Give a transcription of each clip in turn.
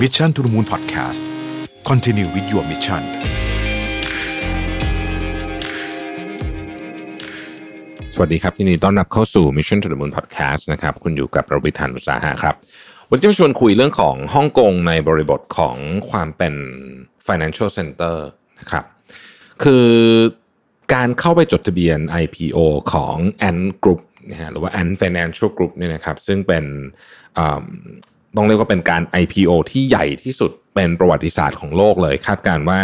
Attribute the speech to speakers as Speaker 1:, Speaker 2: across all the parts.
Speaker 1: Mission to the Moon Podcast Continue with your mission
Speaker 2: สวัสดีครับยินดีต้อนรับเข้าสู่ Mission to the Moon Podcast นะครับ คุณอยู่กับระบิทันอุตสาหะครับ วันนี้จะมาชวนคุยเรื่องของฮ่องกงในบริบทของความเป็น financial center นะครับ คือการเข้าไปจดทะเบียน IPO ของ Ant Group นะฮะหรือว่า Ant Financial Group เนี่ยนะครับ ซึ่งเป็น ต้องเรียกว่าเป็นการ IPO ที่ใหญ่ที่สุดเป็นประวัติศาสตร์ของโลกเลย คาดการณ์ว่า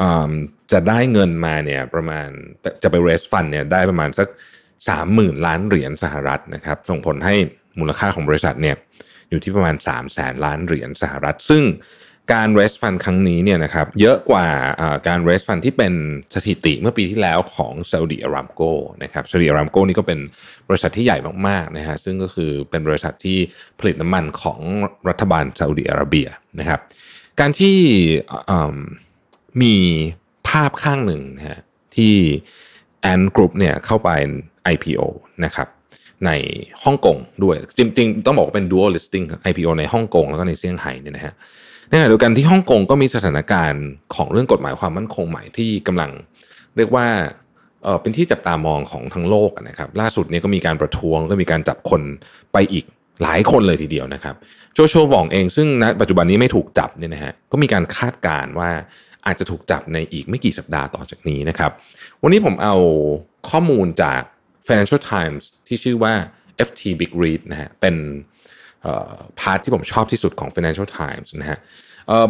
Speaker 2: อ่าจะได้เงินมาเนี่ยประมาณจะไป raise fund เนี่ยได้ประมาณสัก 30,000 ล้านเหรียญสหรัฐนะครับ ส่งผลให้มูลค่าของบริษัทเนี่ยอยู่ที่ประมาณ 3 0 0แสนล้านเหรียญสหรัฐ ซึ่ง การ raise fund ครั้งนี้เนี่ยนะครับเยอะกว่าการ raise fund ที่เป็นสถิติเมื่อปีที่แล้วของ Saudi Aramco นะครับ Saudi Aramco นี่ก็เป็นบริษัทที่ใหญ่มากๆนะฮะซึ่งก็คือเป็นบริษัทที่ผลิตน้ำมันของรัฐบาลซาอุดิอาระเบียนะครับการที่มีภาพข้างหนึ่งนะฮะที่แอนกรุ๊ปเนี่ยเข้าไป IPO นะครับในฮ่องกงด้วย จริงๆ ต้องบอกว่าเป็น dual listing IPO ในฮ่องกงแล้วก็ในเซี่ยงไฮ้เนี่ยนะฮะ ในขณะเดียวกันที่ฮ่องกงก็มีสถานการณ์ของเรื่องกฎหมายความมั่นคงใหม่ที่กำลังเรียกว่าเออเป็นที่จับตามองของทั้งโลกนะครับ ล่าสุดนี้ก็มีการประท้วงก็มีการจับคนไปอีกหลายคนเลยทีเดียวนะครับโจโฉวองเองซึ่งณปัจจุบันนี้ไม่ถูกจับเนี่ยนะฮะก็มีการคาดการณ์ว่าอาจจะถูกจับในอีกไม่กี่สัปดาห์ต่อจากนี้นะครับ วันนี้ผมเอาข้อมูลจาก Financial Times ที่ชื่อว่า FT Big Read นะฮะเป็น พาร์ทที่ผมชอบที่สุดของ Financial Times นะฮะ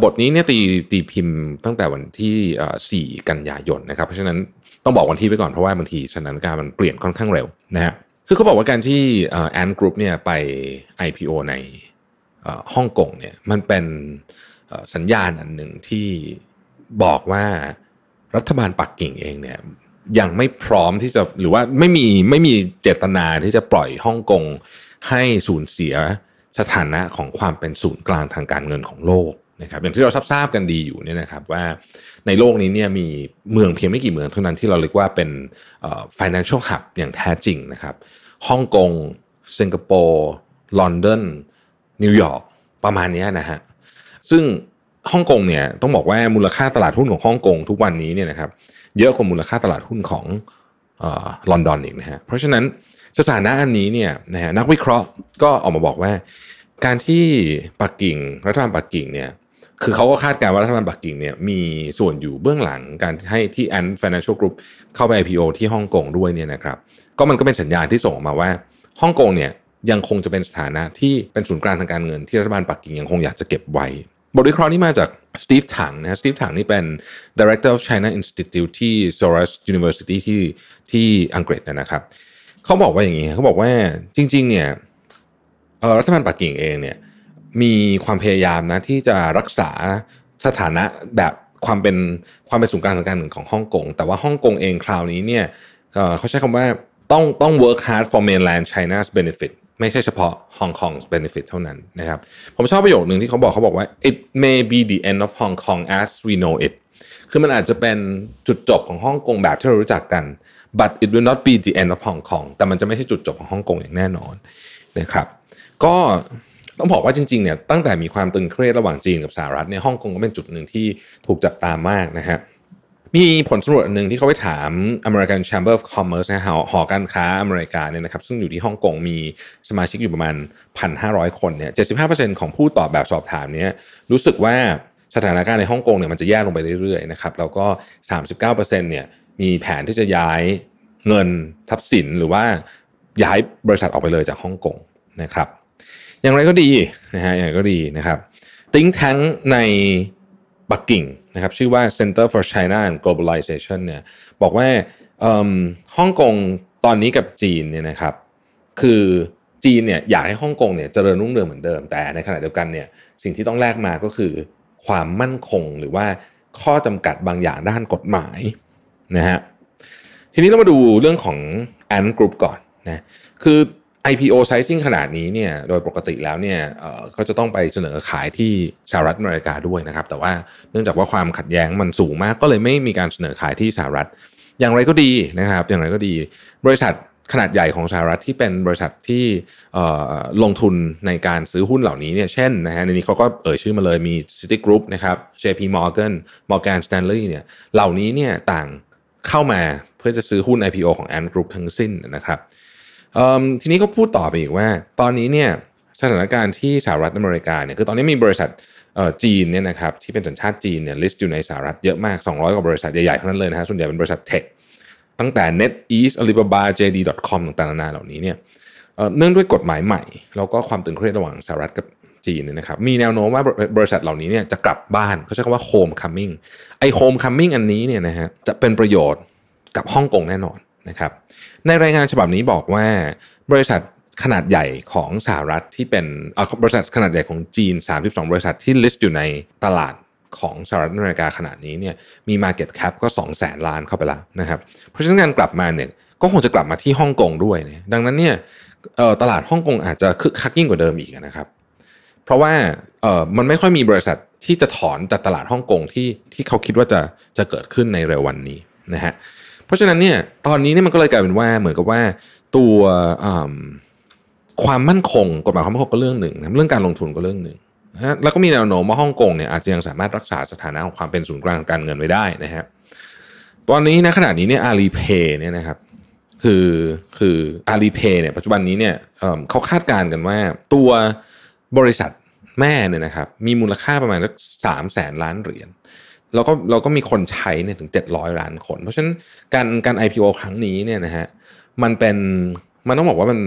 Speaker 2: บทนี้เนี่ยตีตีพิมพ์ตั้งแต่วันที่ 4 กันยายนนะครับ เพราะฉะนั้นต้องบอกวันที่ไปก่อนเพราะว่าบางทีสถานการณ์มันเปลี่ยนค่อนข้างเร็วนะฮะคือเขาบอกว่าการที่แอนกรุ๊ปเนี่ยไป IPO ในฮ่องกงเนี่ยมันเป็นสัญญาณอันหนึ่งที่บอกว่ารัฐบาลปักกิ่งเองเนี่ยยังไม่พร้อมที่จะหรือว่าไม่มีไม่มีเจตนาที่จะปล่อยฮ่องกงให้สูญเสีย สถานะของความเป็นศูนย์กลางทางการเงินของโลกนะครับอย่างที่เราทราบกันดีอยู่เนี่ยนะครับว่าในโลกนี้เนี่ยมีเมืองเพียงไม่กี่เมืองเท่านั้นที่เราเรียกว่าเป็น financial hub อย่างแท้จริงนะครับฮ่องกงสิงคโปร์ลอนดอนนิวยอร์กประมาณนี้นะฮะซึ่งฮ่องกงเนี่ยต้องบอกว่ามูลค่าตลาดหุ้นของฮ่องกงทุกวันนี้เนี่ยนะครับเยอะกว่ามูลค่าตลาดหุ้นของ ลอนดอนอีกนะฮะเพราะฉะนั้นสถานะอันนี้เนี่ยนะฮะนักวิเคราะห์ก็ออกมาบอกว่า การที่ปักกิ่งรัฐบาลปักกิ่งเนี่ยคือเขาก็คาดการณ์ว่ารัฐบาลปักกิ่งเนี่ยมีส่วนอยู่เบื้องหลังการให้ที่แอนด์ Financial Group เข้าไป IPO ที่ฮ่องกงด้วยเนี่ยนะครับก็มันก็เป็นสัญญาณที่ส่งออกมาว่าฮ่องกงเนี่ยยังคงจะเป็นสถานะที่เป็นศูนย์กลางทางการเงินที่รัฐบาลปักกิ่งยังคงอยากจะเก็บไว้ บทวิเคราะห์นี้มาจากสตีฟถังนะสตีฟถังนี่เป็น Director of China Institute ที่ Soros University ที่ที่อังกฤษนะครับเขาบอกว่าอย่างนี้เขาบอกว่าจริง ๆ เนี่ยรัฐบาลปักกิ่งเองเนี่ยมีความพยายามนะที่จะรักษาสถานะแบบความเป็นความเป็นศูนย์กลางทางการเงินของฮ่องกงแต่ว่าฮ่องกงเองคราวนี้เนี่ยเขาใช้คำว่าต้องต้อง work hard for mainland China's benefit ไม่ใช่เฉพาะ Hong Kong's benefit เท่านั้นนะครับ ผมชอบประโยคหนึ่งที่เขาบอกเขาบอกว่า it may be the end of Hong Kong as we know it คือมันอาจจะเป็นจุดจบของฮ่องกงแบบที่เรารู้จักกัน but it will not be the end of Hong Kong แต่มันจะไม่ใช่จุดจบของฮ่องกงอย่างแน่นอนนะครับ ก็ต้องบอกว่าจริงๆเนี่ยตั้งแต่มีความตึงเครียดระหว่างจีนกับสหรัฐเนี่ยฮ่องกงก็เป็นจุดหนึ่งที่ถูกจับตามากนะฮะ มีผลสำรวจหนึ่งที่เขาไปถาม American Chamber of Commerce นะหอหอการค้าอเมริกาเนี่ยนะครับซึ่งอยู่ที่ฮ่องกงมีสมาชิกอยู่ประมาณ 1,500 คนเนี่ย75%ของผู้ตอบแบบสอบถามเนี้ยรู้สึกว่าสถานการณ์ในฮ่องกงเนี่ยมันจะแย่ลงไปเรื่อยๆนะครับแล้วก็ 39%เนี่ยมีแผนที่จะย้ายเงินทรัพย์สินหรือว่าย้ายบริษัทออกไปเลยจากฮ่องกงนะครับ อย่างไรก็ดีนะฮะอย่างไรก็ดีนะครับติ้งแท้งใน ปักกิ่งนะครับชื่อว่า Center for China and Globalization เนี่ยบอกว่าฮ่องกงตอนนี้กับจีนเนี่ยนะครับ คือจีนเนี่ยอยากให้ฮ่องกงเนี่ยเจริญรุ่งเรืองเหมือนเดิม แต่ในขณะเดียวกันเนี่ยสิ่งที่ต้องแลกมาก็คือความมั่นคงหรือว่าข้อจำกัดบางอย่างด้านกฎหมายนะฮะทีนี้เรามาดูเรื่องของ Ant Group ก่อนนะคือ IPO sizing ขนาดนี้เนี่ยโดยปกติแล้วเนี่ยเขาจะต้องไปเสนอขายที่สหรัฐอเมริกาด้วยนะครับ แต่ว่าเนื่องจากว่าความขัดแย้งมันสูงมากก็เลยไม่มีการเสนอขายที่สหรัฐ อย่างไรก็ดีนะครับ อย่างไรก็ดี บริษัทขนาดใหญ่ของสหรัฐที่เป็นบริษัทที่ลงทุนในการซื้อหุ้นเหล่านี้เนี่ยเช่นนะฮะในนี้เขาก็เอ่ยชื่อมาเลยมี Citigroup นะครับ JP Morgan Morgan Stanley เนี่ยเหล่านี้เนี่ยต่างเข้ามาเพื่อจะซื้อหุ้น IPO ของ Ant Group ทั้งสิ้นนะครับ ทีนี้ก็พูดต่อไปอีกว่า ตอนนี้เนี่ยสถานการณ์ที่สหรัฐอเมริกาเนี่ยคือตอนนี้มีบริษัทจีนเนี่ยนะครับที่เป็นสัญชาติจีนเนี่ยลิสต์อยู่ในสหรัฐเยอะมาก 200 กว่าบริษัทใหญ่ๆทั้งนั้นเลยนะฮะส่วนใหญ่เป็นบริษัทเทคตั้งแต่ NetEase Alibaba JD.com ต่างๆนานาเหล่านี้เนี่ยเนื่องด้วยกฎหมายใหม่ แล้วก็ความตึงเครียดระหว่างสหรัฐกับจีนเนี่ยนะครับมีแนวโน้มว่าบริษัทเหล่านี้เนี่ยจะกลับบ้านเขาใช้คำว่า home coming ไอ้ home coming อันนี้เนี่ยนะฮะจะเป็นประโยชน์กับฮ่องกงแน่นอน นะครับในรายงานฉบับนี้บอกว่าบริษัทขนาดใหญ่ของสหรัฐที่เป็นบริษัทขนาดใหญ่ของจีน 32 บริษัทที่ลิสต์อยู่ในตลาดของสหรัฐอเมริกาขนาดนี้เนี่ยมี Market Cap ก็ 2 0 0แสนล้านเข้าไปแล้วนะครับเพราะฉะนั้นการกลับมาเนี่ยก็คงจะกลับมาที่ฮ่องกงด้วยนะดังนั้นเนี่ยตลาดฮ่องกงอาจจะคึกคักยิ่งกว่าเดิมอีกนะครับ เพราะว่ามันไม่ค่อยมีบริษัทที่จะถอนจากตลาดฮ่องกงที่ที่เขาคิดว่าจะจะเกิดขึ้นในเร็ววันนี้นะฮะ เพราะฉะนั้นเนี่ยตอนนี้เนี่ยมันก็เลยกลายเป็นว่าเหมือนกับว่าตัวความมั่นคงกฎหมายความมั่นคงก็เรื่องหนึ่งเรื่องการลงทุนก็เรื่องหนึ่งนะแล้วก็มีแนวโน้มว่าฮ่องกงเนี่ยอาจจะยังสามารถรักษาสถานะของความเป็นศูนย์กลางการเงินไว้ได้นะฮะตอนนี้นะขณะนี้เนี่ยอาลีเพย์เนี่ยนะครับคือคืออาลีเพย์เนี่ยปัจจุบันนี้เนี่ยเขาคาดการณ์กันว่าตัวบริษัทแม่เนี่ยนะครับมีมูลค่าประมาณสักสามแสนล้านเหรียญ แล้วก็เราก็มีคนใช้เนี่ยถึง 700 ล้านคน เพราะฉะนั้นการการ IPO ครั้งนี้เนี่ยนะฮะมันเป็นมันต้องบอกว่ามัน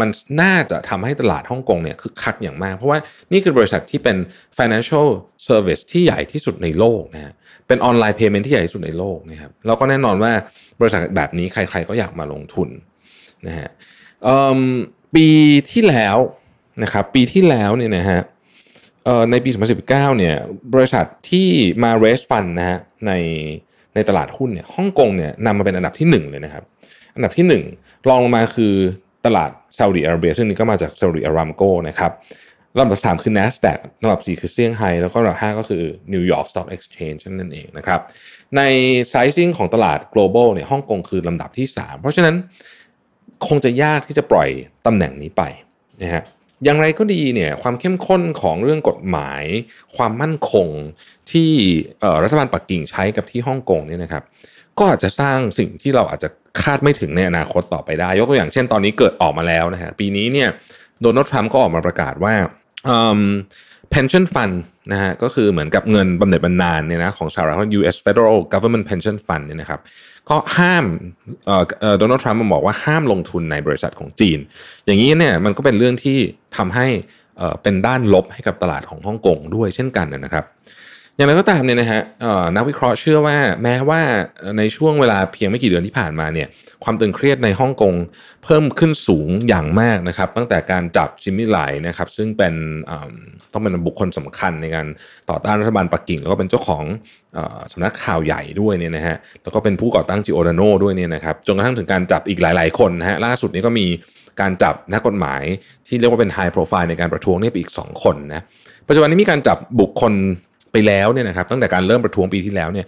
Speaker 2: มันน่าจะทำให้ตลาดฮ่องกงเนี่ยคึกคักอย่างมาก เพราะว่านี่คือบริษัทที่เป็น financial service ที่ใหญ่ที่สุดในโลกนะฮะเป็นออนไลน์ payment ที่ใหญ่ที่สุดในโลกนะครับแล้วก็แน่นอนว่าบริษัทแบบนี้ใคร ๆ ก็อยากมาลงทุนนะฮะปีที่แล้วนะครับปีที่แล้วเนี่ยนะฮะ ในปี 2019 เนี่ยบริษัทที่มา raise fund นะฮะในในตลาดหุ้นเนี่ยฮ่องกงเนี่ยนำมาเป็นอันดับที่ 1 เลยนะครับ อันดับที่ 1 รองลงมาคือตลาดซาอุดิอาระเบีย ซึ่งนี้ก็มาจากซาอุดิอารามโกนะครับลำดับสามคือ NASDAQ ลำดับสี่คือเซี่ยงไฮ้แล้วก็ลำดับห้าก็คือ New York Stock Exchange นั่นเองนะครับ ใน sizing ของตลาด global เนี่ยฮ่องกงคือลำดับที่ 3 เพราะฉะนั้นคงจะยากที่จะปล่อยตำแหน่งนี้ไปนะฮะ อย่างไรก็ดีเนี่ยความเข้มข้นของเรื่องกฎหมาย ความมั่นคงที่รัฐบาลปักกิ่งใช้กับที่ฮ่องกงเนี่ยนะครับ ก็อาจจะสร้างสิ่งที่เราอาจจะคาดไม่ถึงในอนาคตต่อไปได้ ยกตัวอย่างเช่นตอนนี้เกิดออกมาแล้วนะฮะปีนี้เนี่ยโดนัลด์ทรัมป์ก็ออกมาประกาศว่า pension fund นะฮะก็คือเหมือนกับเงินบำเหน็จบำนาญเนี่ยนะของสหรัฐ U.S. Federal Government Pension Fund เนี่ยนะครับก็ห้ามโดนัลด์ทรัมป์มาบอกว่าห้ามลงทุนในบริษัทของจีน อย่างนี้เนี่ยมันก็เป็นเรื่องที่ทำให้เป็นด้านลบให้กับตลาดของฮ่องกงด้วยเช่นกันนะครับ อย่างไรก็ตามเนี่ยนะฮะนักวิเคราะห์เชื่อว่าแม้ว่าในช่วงเวลาเพียงไม่กี่เดือนที่ผ่านมาเนี่ยความตึงเครียดในฮ่องกงเพิ่มขึ้นสูงอย่างมากนะครับ ตั้งแต่การจับจิมมี่ไลนะครับ ซึ่งเป็นต้องเป็นบุคคลสำคัญในการต่อต้านรัฐบาลปักกิ่ง แล้วก็เป็นเจ้าของสำนักข่าวใหญ่ด้วยเนี่ยนะฮะแล้วก็เป็นผู้ก่อตั้งจิโอราโนด้วยเนี่ยนะครับจนกระทั่งถึงการจับอีกหลาย ๆ คนนะฮะล่าสุดนี้ก็มีการจับนักกฎหมายที่เรียกว่าเป็นไฮโปรไฟล์ในการประท้วงนี่ไปอีก 2 คนนะปัจจุบันนี้มีการจับบุคคล ไปแล้วเนี่ยนะครับตั้งแต่การเริ่มประท้วงปีที่แล้วเนี่ย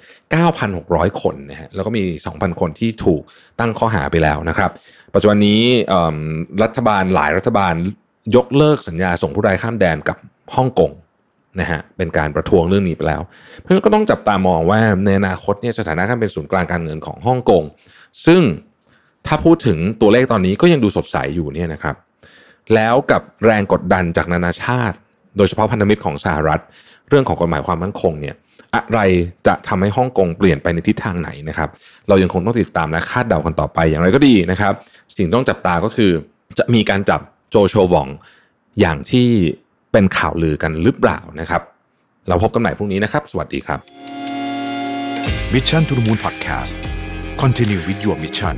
Speaker 2: 9,600 คนนะฮะแล้วก็มี 2,000 คนที่ถูกตั้งข้อหาไปแล้วนะครับ ปัจจุบันนี้รัฐบาลหลายรัฐบาลยกเลิกสัญญาส่งผู้ร้ายข้ามแดนกับฮ่องกงนะฮะเป็นการประท้วงเรื่องนี้ไปแล้ว เพราะฉะนั้นก็ต้องจับตามองว่าในอนาคตเนี่ยสถานะการเป็นศูนย์กลางการเงินของฮ่องกงซึ่งถ้าพูดถึงตัวเลขตอนนี้ก็ยังดูสดใสอยู่เนี่ยนะครับ แล้วกับแรงกดดันจากนานาชาติ โดยเฉพาะพันธมิตรของสหรัฐ เรื่องของกฎหมายความมั่นคงเนี่ยอะไรจะทำให้ฮ่องกงเปลี่ยนไปในทิศทางไหนนะครับ เรายังคงต้องติดตามและคาดเดากันต่อไปอย่างไรก็ดีนะครับ สิ่งต้องจับตาก็คือ จะมีการจับโจโชวองอย่างที่เป็นข่าวลือกันหรือเปล่านะครับ เราพบกันใหม่พรุ่งนี้นะครับ สวัสดีครับ
Speaker 1: Mission to the Moon Podcast Continue with your mission